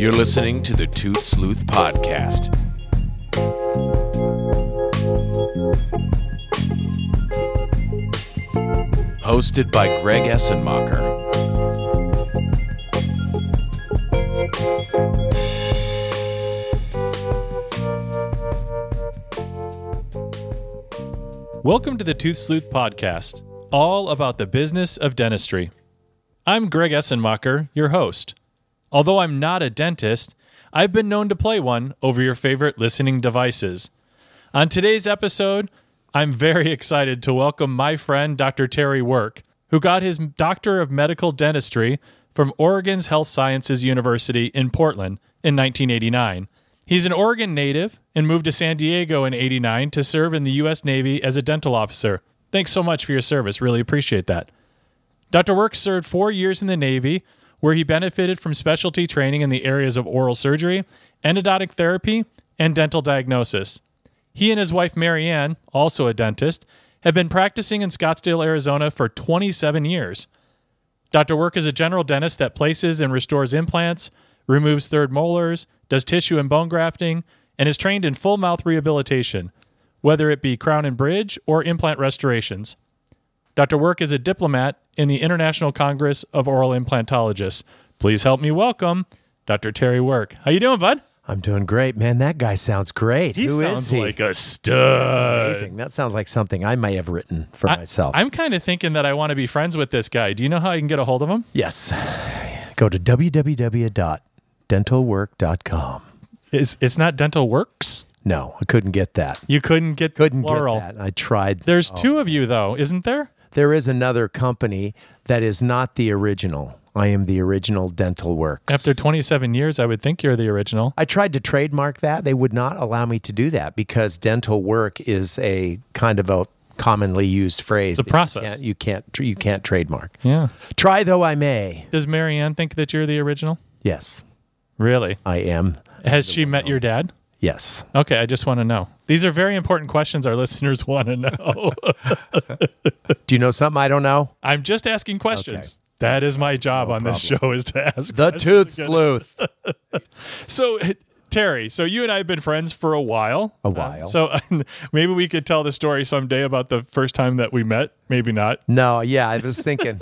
You're listening to the Tooth Sleuth Podcast. Hosted by Greg Essenmacher. Welcome to the Tooth Sleuth Podcast, all about the business of dentistry. I'm Greg Essenmacher, your host. Although I'm not a dentist, I've been known to play one over your favorite listening devices. On today's episode, I'm very excited to welcome my friend Dr. Terry Work, who got his Doctor of Medical Dentistry from Oregon's Health Sciences University in Portland in 1989. He's an Oregon native and moved to San Diego in 89 to serve in the U.S. Navy as a dental officer. Thanks so much for your service. Really appreciate that. Dr. Work served four years in the Navy, where he benefited from specialty training in the areas of oral surgery, endodontic therapy, and dental diagnosis. He and his wife, Marianne, also a dentist, have been practicing in Scottsdale, Arizona for 27 years. Dr. Work is a general dentist that places and restores implants, removes third molars, does tissue and bone grafting, and is trained in full mouth rehabilitation, whether it be crown and bridge or implant restorations. Dr. Work is a diplomat in the International Congress of Oral Implantologists. Please help me welcome Dr. Terry Work. How you doing, bud? I'm doing great, man. That guy sounds great. He Who is sounds he? like a stud. Amazing. That sounds like something I may have written for I- myself. I'm kind of thinking that I want to be friends with this guy. Do you know how I can get a hold of him? yes. Go to www.dentalwork.com. It's, it's not Dental Works. No, I couldn't get that. You couldn't get Couldn't plural. get that. I tried. There's Oh. two of you though, isn't there? There is another company that is not the original. I am the original Dental Works. After 27 years, I would think you're the original. I tried to trademark that. They would not allow me to do that because dental work is a kind of a commonly used phrase. The that you process. can't- You can't, you can't trademark. Yeah. Try though I may. Does Marianne think that you're the original? Yes, Really? I am. Has she met your dad? Yes. Okay, I just want to know. These are very important questions our listeners want to know. Do you know something I don't know? I'm just asking questions. That is my job on this show is to ask. The. Tooth Sleuth. So, Terry, so you and I have been friends for a while. A while. so maybe we could tell the story someday about the first time that we met. Maybe not. No, yeah, I was thinking.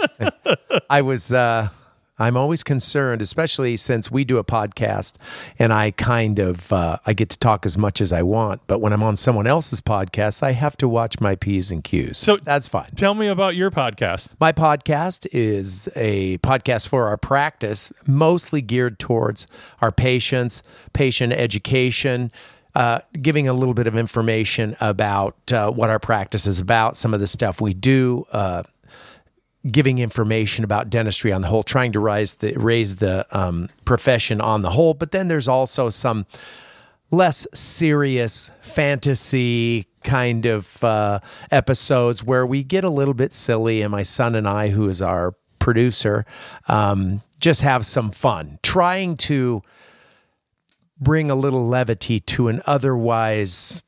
I was. uh I'm always concerned, especially since we do a podcast, and I kind of uh, I get to talk as much as I want. But when I'm on someone else's podcast, I have to watch my p's and q's. So- that's fine. Tell me about your podcast. My podcast is a podcast for our practice, mostly geared towards our patients, patient education, uh, giving a little bit of information about uh, what our practice is about, some of the stuff we do, uh, giving information about dentistry on the whole, trying to rise the, raise the um, profession on the whole. But then there's also some less serious fantasy kind of uh, episodes where we get a little bit silly, and my son and I, who is our producer, um, just have some fun trying to bring a little levity to an otherwise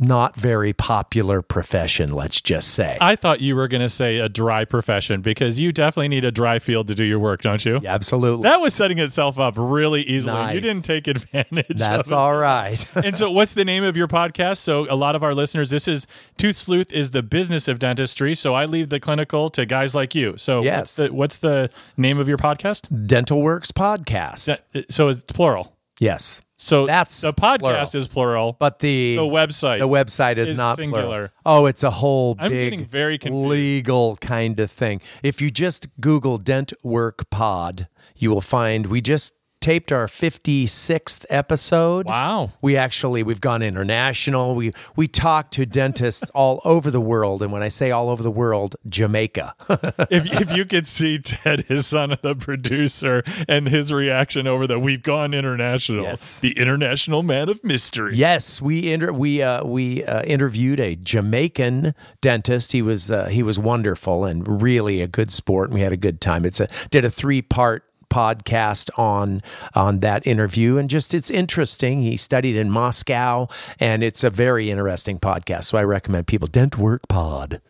not very popular profession, let's just say. I thought you were going to say a dry profession because you definitely need a dry field to do your work, don't you? Absolutely. That was setting itself up really easily. You didn't take advantage That's of it. all right. and so what's the name of your podcast so a lot of our listeners this is tooth sleuth is the business of dentistry so i leave the clinical to guys like you so Yes. what's, the, what's the name of your podcast Dental Works Podcast. So it's plural yes. So That's the podcast plural. is plural But the the website The website is, is not singular. plural. Oh, it's a whole I'm big very confused. legal kind of thing. If you just Google Dent Work Pod, you will find we just taped our 56th episode. wow We actually we've gone international. We we talk to dentists all over the world, and when I say all over the world, Jamaica. if, if you could see ted his son the producer and his reaction over that we've gone international Yes. the international man of mystery Yes, we inter- we uh, we uh, interviewed a Jamaican dentist. He was uh, he was wonderful and really a good sport, and we had a good time. It's a did a three part podcast on on that interview and just it's interesting he studied in Moscow and it's a very interesting podcast so I recommend people Dent Work Pod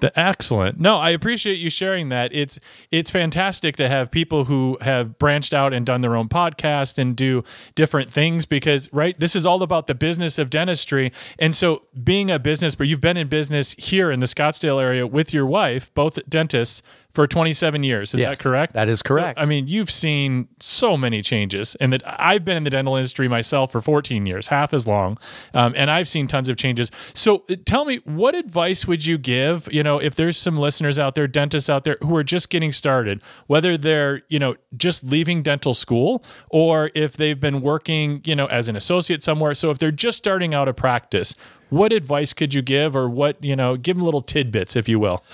The, excellent. No, I appreciate you sharing that. It's it's fantastic to have people who have branched out and done their own podcast and do different things because right, this is all about the business of dentistry. And so being a business, but you've been in business here in the Scottsdale area with your wife, both dentists for 27 years. Is Yes, that correct? that is correct. So, I mean, you've seen so many changes, and that I've been in the dental industry myself for 14 years, half as long, um, and I've seen tons of changes. So, uh, tell me, what advice would you give? You know, if there's some listeners out there, dentists out there who are just getting started, whether they're you know just leaving dental school or if they've been working, you know, as an associate somewhere. So, if they're just starting out a practice, what advice could you give, or what you know, give them little tidbits, if you will.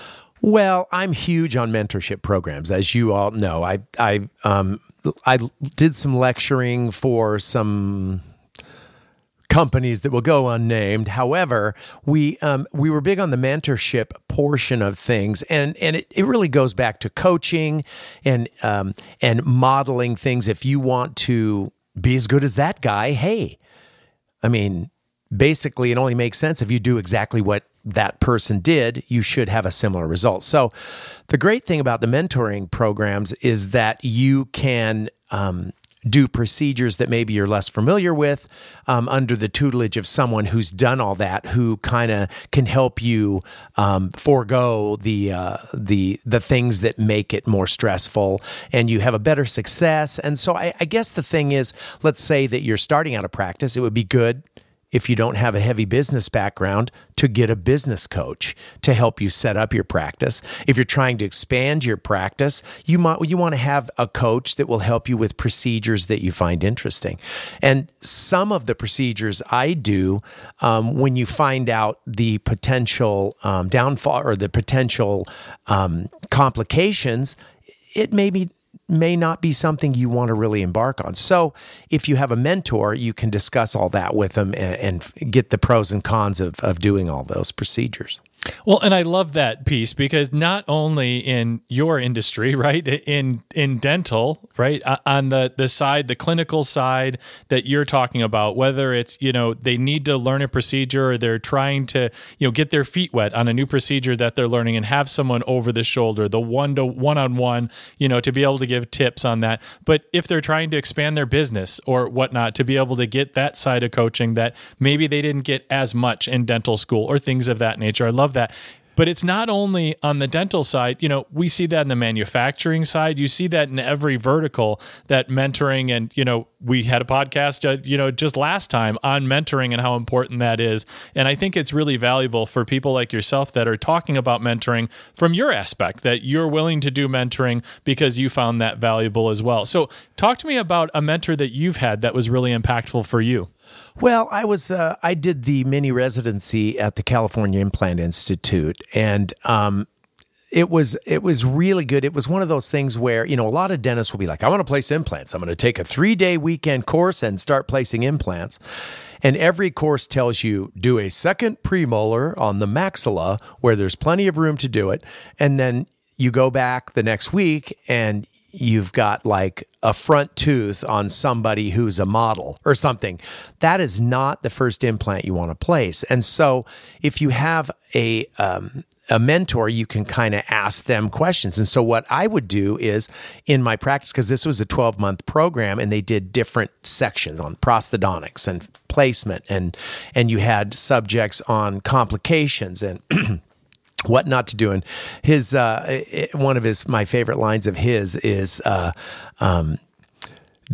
Well, I'm huge on mentorship programs, as you all know. I I um I did some lecturing for some companies that will go unnamed. However, we um, we were big on the mentorship portion of things, and and it, it really goes back to coaching and um, and modeling things. If you want to be as good as that guy, hey, I mean, basically, it only makes sense if you do exactly what that person did, you should have a similar result. So, the great thing about the mentoring programs is that you can um, do procedures that maybe you're less familiar with um, under the tutelage of someone who's done all that, who kind of can help you um, forego the uh, the the things that make it more stressful, and you have a better success. And so, I, I guess the thing is, let's say that you're starting out a practice, it would be good if you don't have a heavy business background, to get a business coach to help you set up your practice. If you're trying to expand your practice, you might you want to have a coach that will help you with procedures that you find interesting. And some of the procedures I do, um, when you find out the potential um, downfall or the potential um, complications, it may be may not be something you want to really embark on. So, if you have a mentor, you can discuss all that with them and, and, get the pros and cons of, of doing all those procedures. Well, and I love that piece because not only in your industry, right, in in dental, right, on the the side, the clinical side that you're talking about, whether it's you know they need to learn a procedure or they're trying to you know get their feet wet on a new procedure that they're learning and have someone over the shoulder, the one to one on one, you know, to be able to give tips on that. But if they're trying to expand their business or whatnot, to be able to get that side of coaching that maybe they didn't get as much in dental school or things of that nature. I love that. But it's not only on the dental side, you know, we see that in the manufacturing side. You see that in every vertical that mentoring and, you know, we had a podcast, uh, you know, just last time on mentoring and how important that is. And I think it's really valuable for people like yourself that are talking about mentoring from your aspect, that you're willing to do mentoring because you found that valuable as well. So, talk to me about a mentor that you've had that was really impactful for you. Well, I was uh, I did the mini residency at the California Implant Institute, and um, it was it was really good. It was one of those things where you know a lot of dentists will be like, "I want to place implants. I'm going to take a three day weekend course and start placing implants." And every course tells you do a second premolar on the maxilla where there's plenty of room to do it, and then you go back the next week and you've got like a front tooth on somebody who's a model or something. That is not the first implant you want to place. And so if you have a, um, a mentor, you can kind of ask them questions. And so, what I would do is in my practice, because this was a 12 month program and they did different sections on prosthodontics and placement, and, and you had subjects on complications and what not to do. And his uh, one of his my favorite lines of his is. Uh, um,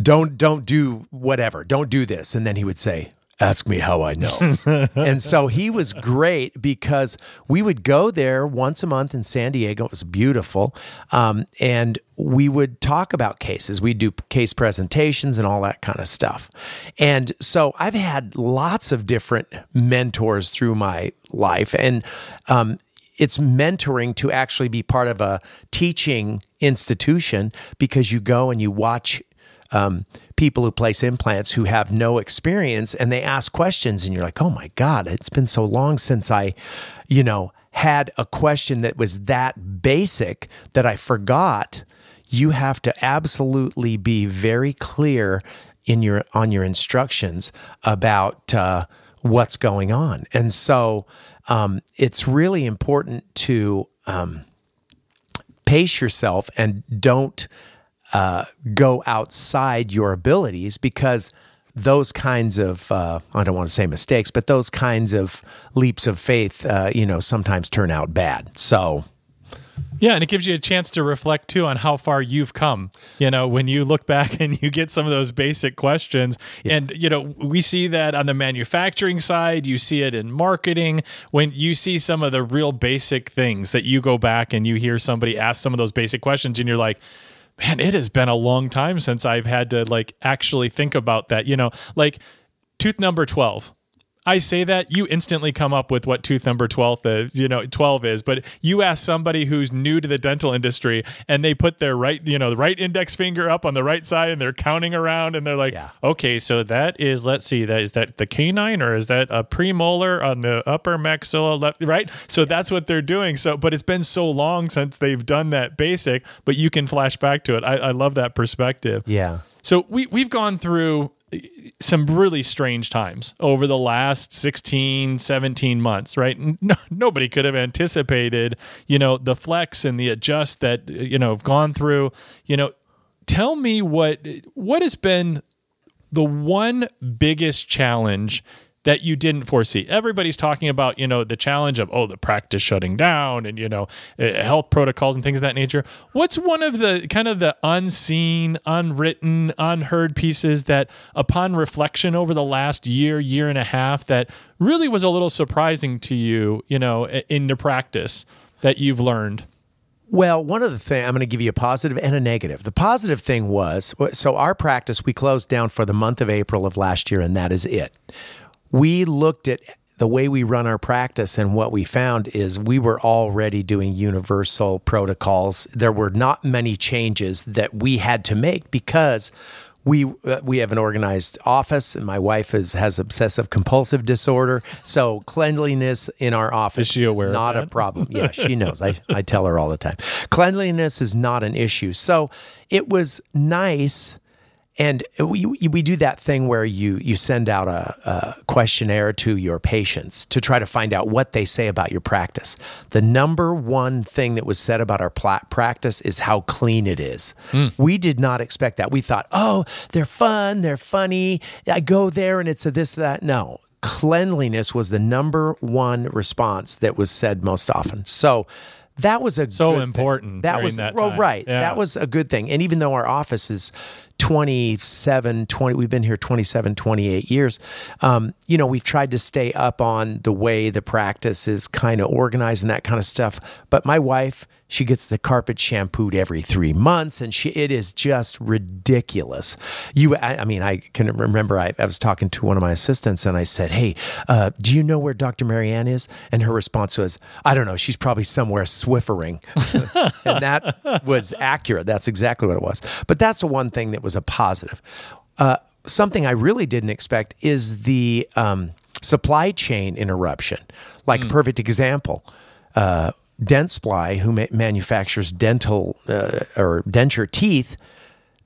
don't don't do whatever. Don't do this. And then he would say ask me how i know. And so he was great because we would go there once a month in san diego. It was beautiful. Um, and we would talk about cases. We'd do case presentations and all that kind of stuff. And so i've had lots of different mentors through my life. And um, it's mentoring to actually be part of a teaching institution because you go and you watch um, people who place implants who have no experience and they ask questions and you're like, oh my God, it's been so long since I, you know, had a question that was that basic that I forgot. You have to absolutely be very clear in your on your instructions about uh, what's going on. And so um, it's really important to um, pace yourself and don't uh, go outside your abilities because those kinds of uh, I don't want to say mistakes, but those kinds of leaps of faith, uh, you know, sometimes turn out bad. So. Yeah, and it gives you a chance to reflect too on how far you've come. You know, when you look back and you get some of those basic questions, yeah. and you know, we see that on the manufacturing side, you see it in marketing. When you see some of the real basic things that you go back and you hear somebody ask some of those basic questions, and you're like, man, it has been a long time since I've had to like actually think about that. You know, like tooth number 12. I say that you instantly come up with what tooth number 12 is, you know, 12 is, but you ask somebody who's new to the dental industry and they put their right, you know, the right index finger up on the right side and they're counting around and they're like, yeah. okay, so that is, let's see, that is that the canine or is that a premolar on the upper maxilla left, right? So that's what they're doing. So, but it's been so long since they've done that basic, but you can flash back to it. I, I love that perspective. Yeah. So we we've gone through some really strange times over the last 16 17 months right? No, nobody could have anticipated you know the flex and the adjust that you know have gone through. You know tell me what what has been the one biggest challenge that you didn't foresee. Everybody's talking about, you know, the challenge of, oh, the practice shutting down and, you know, eh, health protocols and things of that nature. What's one of the kind of the unseen, unwritten, unheard pieces that upon reflection over the last year, year and a half, that really was a little surprising to you, you know, in the practice that you've learned? Well, one of the things I'm going to give you a positive and a negative. The positive thing was so our practice we closed down for the month of April of last year, and that is it we looked at the way we run our practice and what we found is we were already doing universal protocols. There were not many changes that we had to make because we uh, we have an organized office and my wife is has obsessive compulsive disorder. So cleanliness in our office is, she aware is not a problem. Yeah she knows. I, I tell her all the time. Cleanliness is not an issue. So it was nice and we, we do that thing where you, you send out a, a, questionnaire to your patients to try to find out what they say about your practice. The number one thing that was said about our practice is how clean it is. Mm. We did not expect that. We thought, oh, they're fun, they're funny. I go there and it's a this, that. No, cleanliness was the number one response that was said most often. So, that was a so important. Thing. That was that well, right. Yeah. That was a good thing. And even though our office is 27 20 we've been here 27 28 years um, you know we've tried to stay up on the way the practice is kind of organized and that kind of stuff but my wife she gets the carpet shampooed every three months, and she it is just ridiculous. You, I, I mean, I can remember I, I, was talking to one of my assistants, and I said, "Hey, uh, do you know where Dr. Marianne is?" And her response was, "I don't know. She's probably somewhere swiffering," and that was accurate. That's exactly what it was. But that's the one thing that was a positive. Uh, something I really didn't expect is the um, supply chain interruption. Like mm. a perfect example. Uh, Dentsply, who ma- manufactures dental uh, or denture teeth,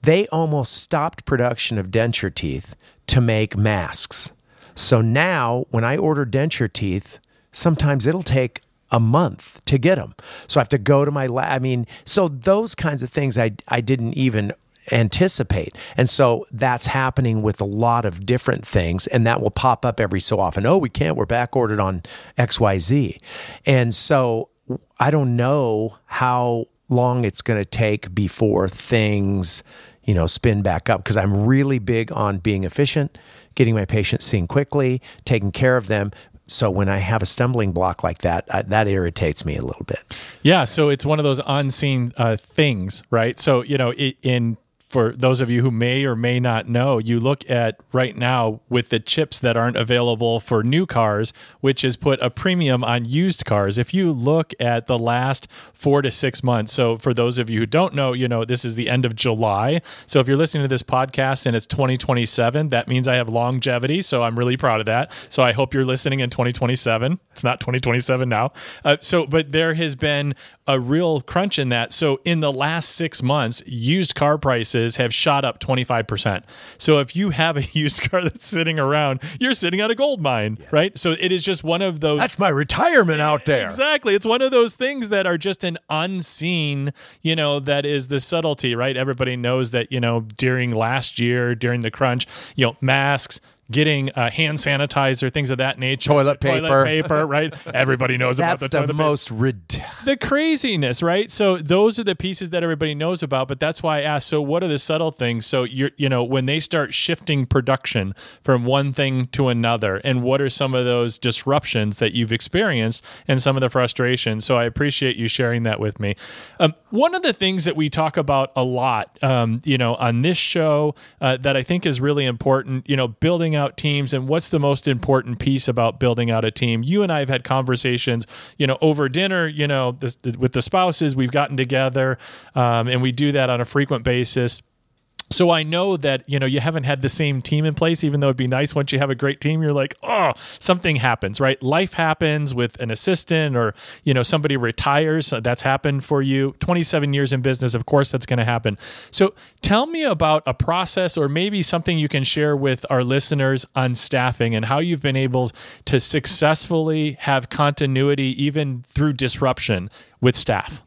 they almost stopped production of denture teeth to make masks. So now, when I order denture teeth, sometimes it'll take a month to get them. So I have to go to my lab. I mean, so those kinds of things I, I didn't even anticipate. And so that's happening with a lot of different things, and that will pop up every so often. Oh, we can't, we're back ordered on XYZ. And so I don't know how long it's going to take before things, you know, spin back up because I'm really big on being efficient, getting my patients seen quickly, taking care of them. So when I have a stumbling block like that, I, that irritates me a little bit. Yeah, so it's one of those unseen uh, things, right? So you know, it, in for those of you who may or may not know, you look at right now with the chips that aren't available for new cars, which has put a premium on used cars. If you look at the last four to six months, so for those of you who don't know, you know, this is the end of July. So if you're listening to this podcast and it's 2027, that means I have longevity. So I'm really proud of that. So I hope you're listening in 2027. It's not 2027 now. Uh, so, but there has been a real crunch in that. So in the last six months, used car prices prices have shot up 25%. So if you have a used car that's sitting around, you're sitting on a gold mine, right? So it is just one of those That's my retirement out there. Exactly. It's one of those things that are just an unseen, you know, that is the subtlety, right? Everybody knows that, you know, during last year, during the crunch, you know, masks, getting uh, hand sanitizer, things of that nature. Toilet paper. Toilet paper, right? Everybody knows about the, the toilet paper most rid- the craziness, right? So those are the pieces that everybody knows about, but that's why I asked. So what are the subtle things? So you're, you know, when they start shifting production from one thing to another, and what are some of those disruptions that you've experienced and some of the frustrations? So I appreciate you sharing that with me. Um, one of the things that we talk about a lot, um, you know, on this show uh, that I think is really important, you know, building out teams and what's the most important piece about building out a team. You and I have had conversations, you know, over dinner, you know, this, with the spouses, we've gotten together um, and we do that on a frequent basis. So I know that you know you haven't had the same team in place, even though it'd be nice once you have a great team. You're like, oh, something happens, right? Life happens with an assistant, or you know somebody retires. That's happened for you. 27 years in business, of course, that's going to happen. So tell me about a process, or maybe something you can share with our listeners on staffing and how you've been able to successfully have continuity even through disruption with staff.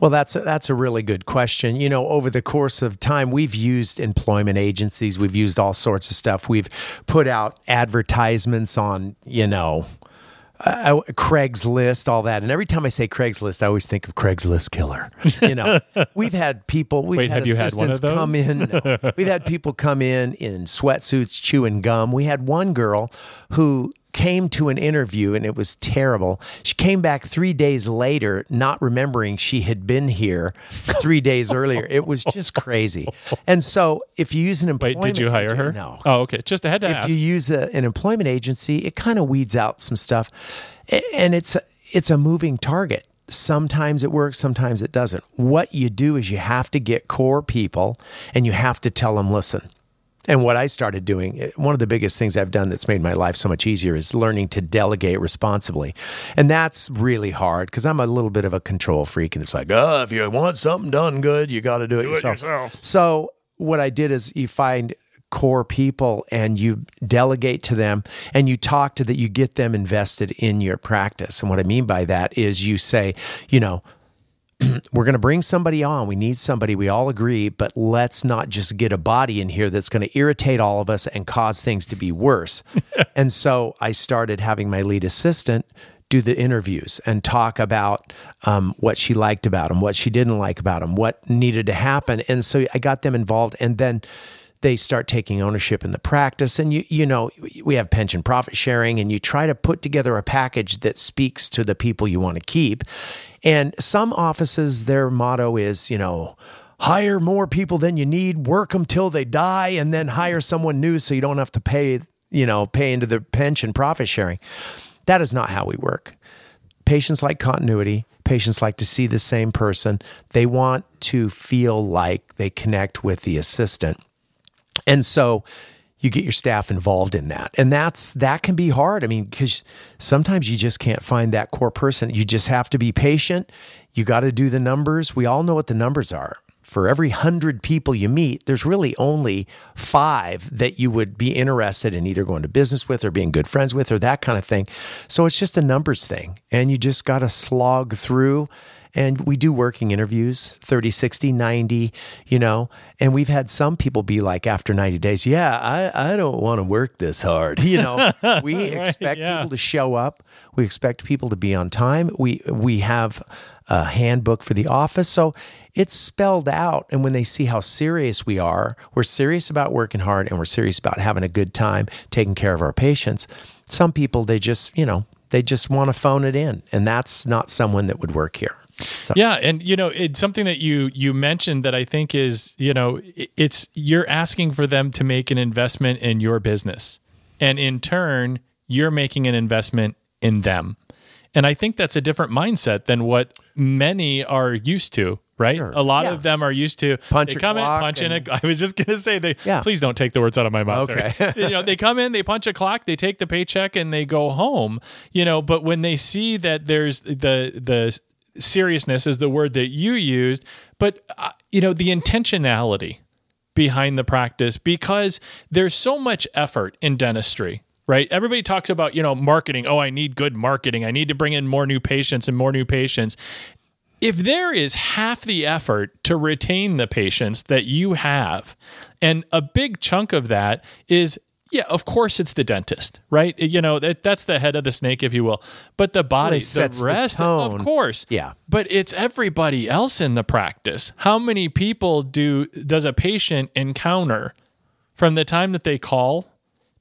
Well, that's a, that's a really good question. You know, over the course of time, we've used employment agencies, we've used all sorts of stuff. We've put out advertisements on, you know, uh, Craigslist, all that. And every time I say Craigslist, I always think of Craigslist killer. You know, we've had people. We've Wait, had have you had one of assistants come in. no. We've had people come in in sweatsuits, chewing gum. We had one girl who came to an interview and it was terrible. She came back three days later, not remembering she had been here three days earlier. It was just crazy. And so, if you use an Wait, employment, did you hire agent- her? No Oh, okay. Just I had to if ask. you use a, an employment agency, it kind of weeds out some stuff, and it's it's a moving target. Sometimes it works, sometimes it doesn't. What you do is you have to get core people, and you have to tell them, listen. And what I started doing, eh, one of the biggest things I've done that's made my life so much easier is learning to delegate responsibly. And that's really hard because I'm a little bit of a control freak. And it's like, oh, if you want something done good, you got to do it, yourself. So what I did is you find core people and you delegate to them and you talk to that you get them invested in your practice and what i mean by that is you say you know we're going to bring somebody on. We need somebody. We all agree, but let's not just get a body in here that's going to irritate all of us and cause things to be worse. and so I started having my lead assistant do the interviews and talk about um, what she liked about him, what she didn't like about him, what needed to happen. And so I got them involved. And then they start taking ownership in the practice. And you you know we have pension profit sharing and you try to put together a package that speaks to the people you want to keep. And some offices their motto is you know hire more people than you need work them till they die and then hire someone new so you don't have to pay you know pay into the pension profit sharing. That is not how we work. Patients like continuity. Patients like to see the same person. They want to feel like they connect with the assistant and so you get your staff involved in that. And that's that can be hard. I mean, cuz sometimes you just can't find that core person. You just have to be patient. You got to do the numbers. We all know what the numbers are. For every 100 people you meet, there's really only 5 that you would be interested in either going to business with or being good friends with or that kind of thing. So it's just a numbers thing. And you just got to slog through and we do working interviews 30 60 90 you know? And we've had some people be like after 90 days yeah i, I don't want to work this hard you know? We expect yeah. people to show up. We expect people to be on time. We we have a handbook for the office. So it's spelled out. And when they see how serious we are we're serious about working hard and we're serious about having a good time taking care of our patients. Some people they just you know they just want to phone it in. And that's not someone that would work here Yeah, and you know, it's something that you you mentioned that I think is, you know, it's you're asking for them to make an investment in your business. And in turn, you're making an investment in them. And I think that's a different mindset than what many are used to, right? Sure. A lot Yeah. of them are used to Punch they a come in, clock punch in a and- I was just gonna say they Yeah. please don't take the words out of my mouth. Okay. You know, they come in, they punch a clock, they take the paycheck and they go home. You know, but when they see that there's the the seriousness is the word that you used, but uh, you know, the intentionality behind the practice because there's so much effort in dentistry right? Everybody talks about you know marketing. Oh i need good marketing. I need to bring in more new patients and more new patients. If there is half the effort to retain the patients that you have and a big chunk of that is yeah, of course it's the dentist, right? You know, that, that's the head of the snake, if you will. But the body, sets the the rest, tone. of course. Yeah. But it's everybody else in the practice. How many people do does a patient encounter from the time that they call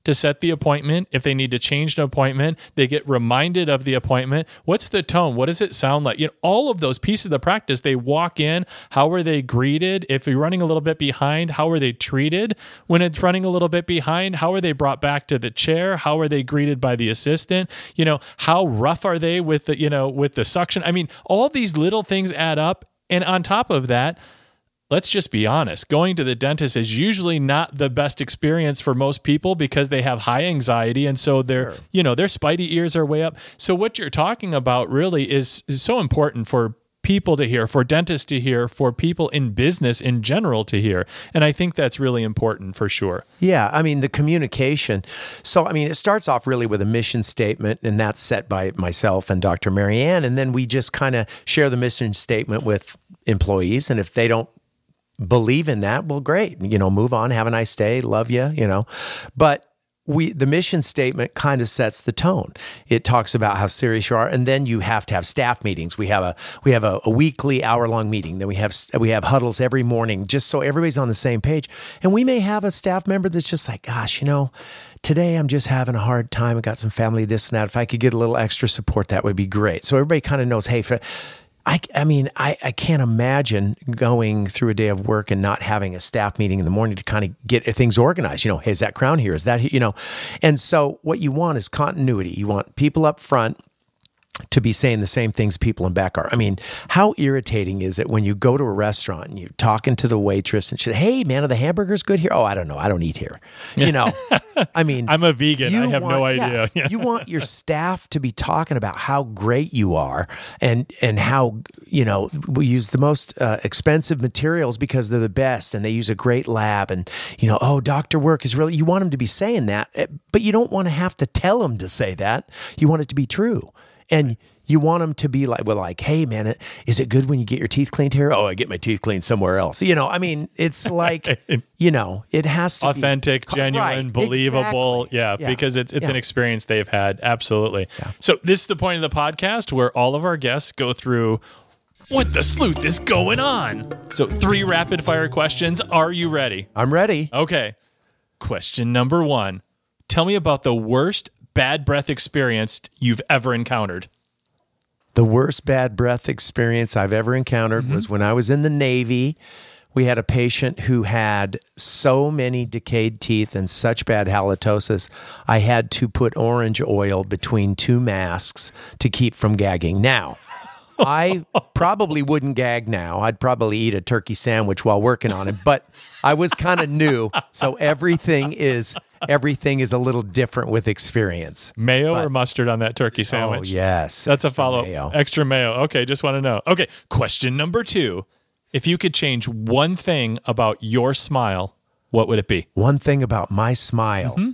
to set the appointment? If they need to change an appointment, they get reminded of the appointment. What's the tone? What does it sound like? You know, all of those pieces of the practice, they walk in, how are they greeted? If you're running a little bit behind, how are they treated? When it's running a little bit behind, how are they brought back to the chair? How are they greeted by the assistant? You know, how rough are they with the, you know, with the suction? I mean, all these little things add up. And on top of that, let's just be honest going to the dentist is usually not the best experience for most people because they have high anxiety and so their you know their spidey ears are way up so what you're talking about really is, is so important for people to hear for dentists to hear for people in business in general to hear and i think that's really important for sure Yeah, I mean the communication. So I mean it starts off really with a mission statement and that's set by myself and Dr. Marianne and then we just kind of share the mission statement with employees and if they don't believe in that, well great, you know, move on, have a nice day, love you, you know. But we the mission statement kind of sets the tone. It talks about how serious you are, and then you have to have staff meetings. We have a we have a, a weekly hour long meeting. Then we have we have huddles every morning, just so everybody's on the same page. And we may have a staff member that's just like, gosh, you know, today I'm just having a hard time. I got some family this and that. If I could get a little extra support, that would be great. So everybody kind of knows, hey, for, I, I mean, I, I can't imagine going through a day of work and not having a staff meeting in the morning to kind of get things organized. You know, hey, is that crown here? Is that, you know? And so what you want is continuity. You want people up front to be saying the same things people in back are. I mean, how irritating is it when you go to a restaurant and you're talking to the waitress and she, hey man, are the hamburgers good here? Oh, I don't know. I don't eat here. You know, I mean, i'm a vegan i have no idea yeah, you want your staff to be talking about how great you are and and how you know we use the most uh, expensive materials because they're the best and they use a great lab and you know oh doctor work is really you want them to be saying that eh, but you don't want to have to tell them to say that you want it to be true and you want them to be like well like hey man is it good when you get your teeth cleaned here oh i get my teeth cleaned somewhere else you know i mean it's like you know it has to be authentic, Co- genuine, right, believable. exactly. Yeah, Yeah. because it's it's an experience they've had. Absolutely. So this is the point of the podcast where all of our guests go through what the sleuth is going on. So three rapid fire questions. Are you ready? i'm ready Okay. Question number one. Tell me about the worst bad breath experience you've ever encountered. The worst bad breath experience I've ever encountered mm-hmm. was when I was in the Navy. We had a patient who had so many decayed teeth and such bad halitosis, I had to put orange oil between two masks to keep from gagging. Now, I probably wouldn't gag now. I'd probably eat a turkey sandwich while working on it, but I was kind of new, so everything is everything is a little different with experience. Mayo or mustard on that turkey sandwich? Oh, yes. That's a follow. Mayo. Extra mayo. Okay, just want to know. Okay, question number two. If you could change one thing about your smile, what would it be? One thing about my smile. Mm-hmm.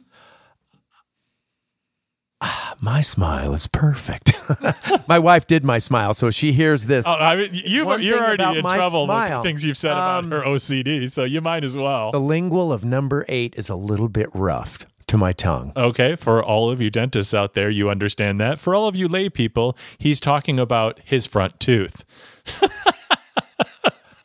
Ah, my smile is perfect. my wife did my smile, so she hears this. Oh, I mean, you, you're already in my trouble smile. with things you've said Um, about her OCD, so you might as well. The lingual of number eight is a little bit rough to my tongue. Okay, for all of you dentists out there, you understand that. For all of you lay people, he's talking about his front tooth.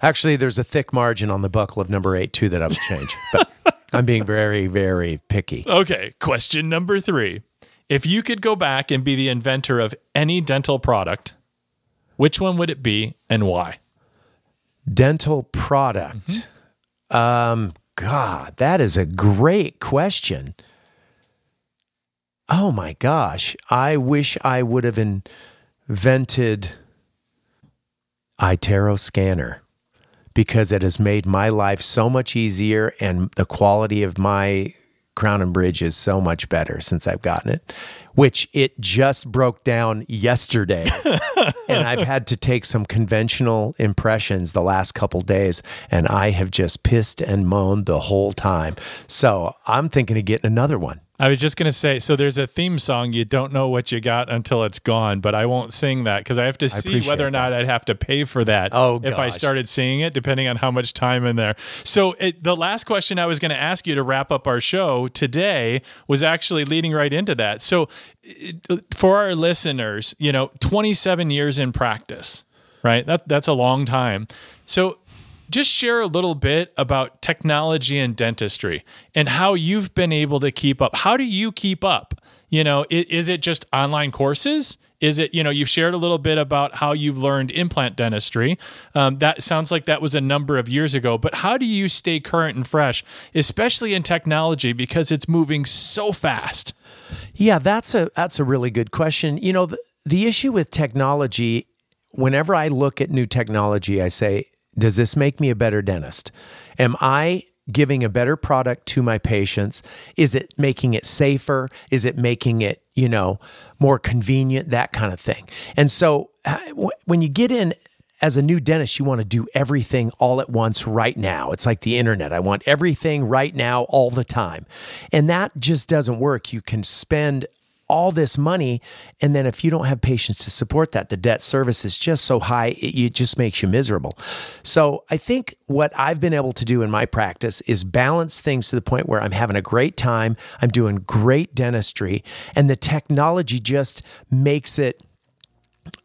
Actually, there's a thick margin on the buccal of number eight, too, that I would change. But I'm being very, very picky. Okay, question number three. If you could go back and be the inventor of any dental product, which one would it be and why? Dental product. Um, God, that is a great question. Oh my gosh. I wish I would have invented iTero scanner because it has made my life so much easier and the quality of my Crown and Bridge is so much better since I've gotten it, which it just broke down yesterday. and I've had to take some conventional impressions the last couple days, and I have just pissed and moaned the whole time. So I'm thinking of getting another one. I was just going to say, so there's a theme song. You don't know what you got until it's gone, but I won't sing that because I have to see whether or not I'd have to pay for that Oh, if I started singing it, depending on how much time in there. So it, the last question I was going to ask you to wrap up our show today was actually leading right into that. So for our listeners, you know, 27 years in practice, right? That that's a long time. So just share a little bit about technology and dentistry and how you've been able to keep up. How do you keep up? You know, i- is it just online courses? Is it, you know, you've shared a little bit about how you've learned implant dentistry. Um, that sounds like that was a number of years ago, but how do you stay current and fresh, especially in technology because it's moving so fast? Yeah, that's a that's a really good question. You know, the, the issue with technology, whenever I look at new technology, I say, does this make me a better dentist? Am I giving a better product to my patients? Is it making it safer? Is it making it, you know, more convenient, that kind of thing. And so uh, when you get in as a new dentist, you want to do everything all at once right now. It's like the internet. I want everything right now, all the time. And that just doesn't work. You can spend all this money, and then if you don't have patients to support that, the debt service is just so high, it, it just makes you miserable. So I think what I've been able to do in my practice is balance things to the point where I'm having a great time, I'm doing great dentistry, and the technology just makes it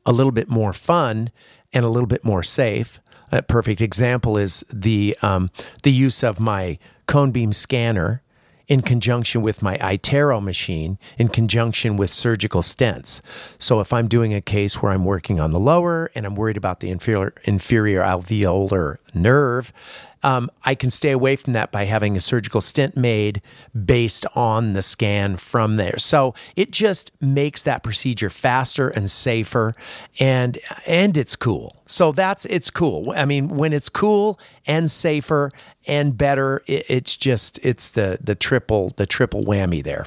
a little bit more fun and a little bit more safe. A perfect example is the um, the use of my cone beam scanner in conjunction with my iTero machine, in conjunction with surgical stents. So if I'm doing a case where I'm working on the lower and I'm worried about the inferior inferior alveolar nerve, um, I can stay away from that by having a surgical stent made based on the scan from there. So it just makes that procedure faster and safer, and and it's cool. So that's it's cool. I mean, when it's cool and safer and better, it, it's just it's the the triple the triple whammy there.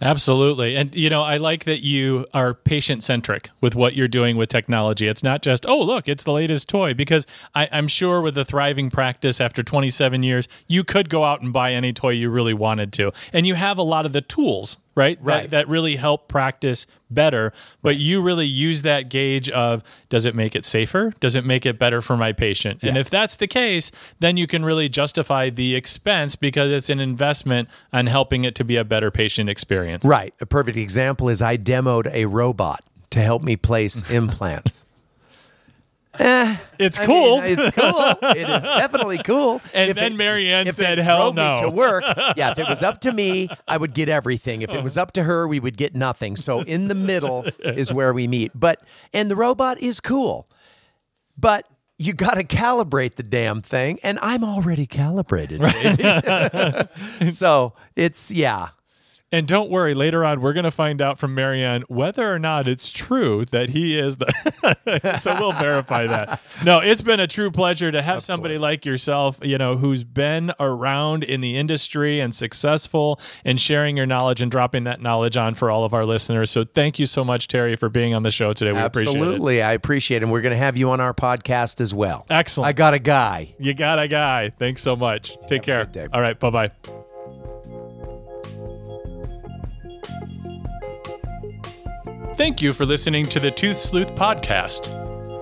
Absolutely. And, you know, I like that you are patient centric with what you're doing with technology. It's not just, oh, look, it's the latest toy, because I, I'm sure with a thriving practice after 27 years, you could go out and buy any toy you really wanted to. And you have a lot of the tools, right? Right. That, that really help practice better. But you really use that gauge of does it make it safer? Does it make it better for my patient? And if that's the case, then you can really justify the expense because it's an investment on helping it to be a better patient experience. Right. A perfect example is I demoed a robot to help me place implants. Eh, it's I cool. mean, it's cool. It is definitely cool. And If then it- Marianne if said, it "Hell drove me no." to work. Yeah, if it was up to me, I would get everything. If it was up to her, we would get nothing. So in the middle is where we meet. But and the robot is cool, but you got to calibrate the damn thing, and I'm already calibrated. baby. so it's yeah. And don't worry, later on we're going to find out from Marianne whether or not it's true that he is the. so we'll verify that. No, it's been a true pleasure to have somebody like yourself, you know, who's been around in the industry and successful and sharing your knowledge and dropping that knowledge on for all of our listeners. So thank you so much, Terry, for being on the show today. We appreciate it. Absolutely, I appreciate it. And we're going to have you on our podcast as well. Excellent. I got a guy. You got a guy. Thanks so much. Take care. All right. Bye bye. Thank you for listening to the Tooth Sleuth podcast.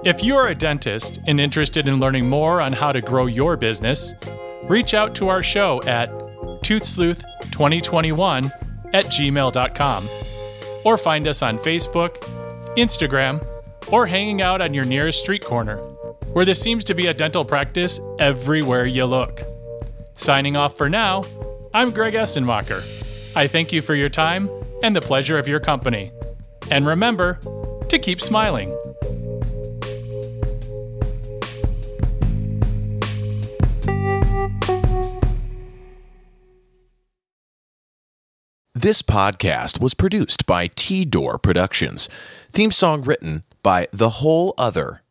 If you're a dentist and interested in learning more on how to grow your business, reach out to our show at toothsleuth2021 at gmail.com or find us on Facebook, Instagram, or hanging out on your nearest street corner, where there seems to be a dental practice everywhere you look. Signing off for now, I'm Greg Essenmacher. I thank you for your time and the pleasure of your company. And remember to keep smiling. This podcast was produced by T Door Productions. Theme song written by The Whole Other.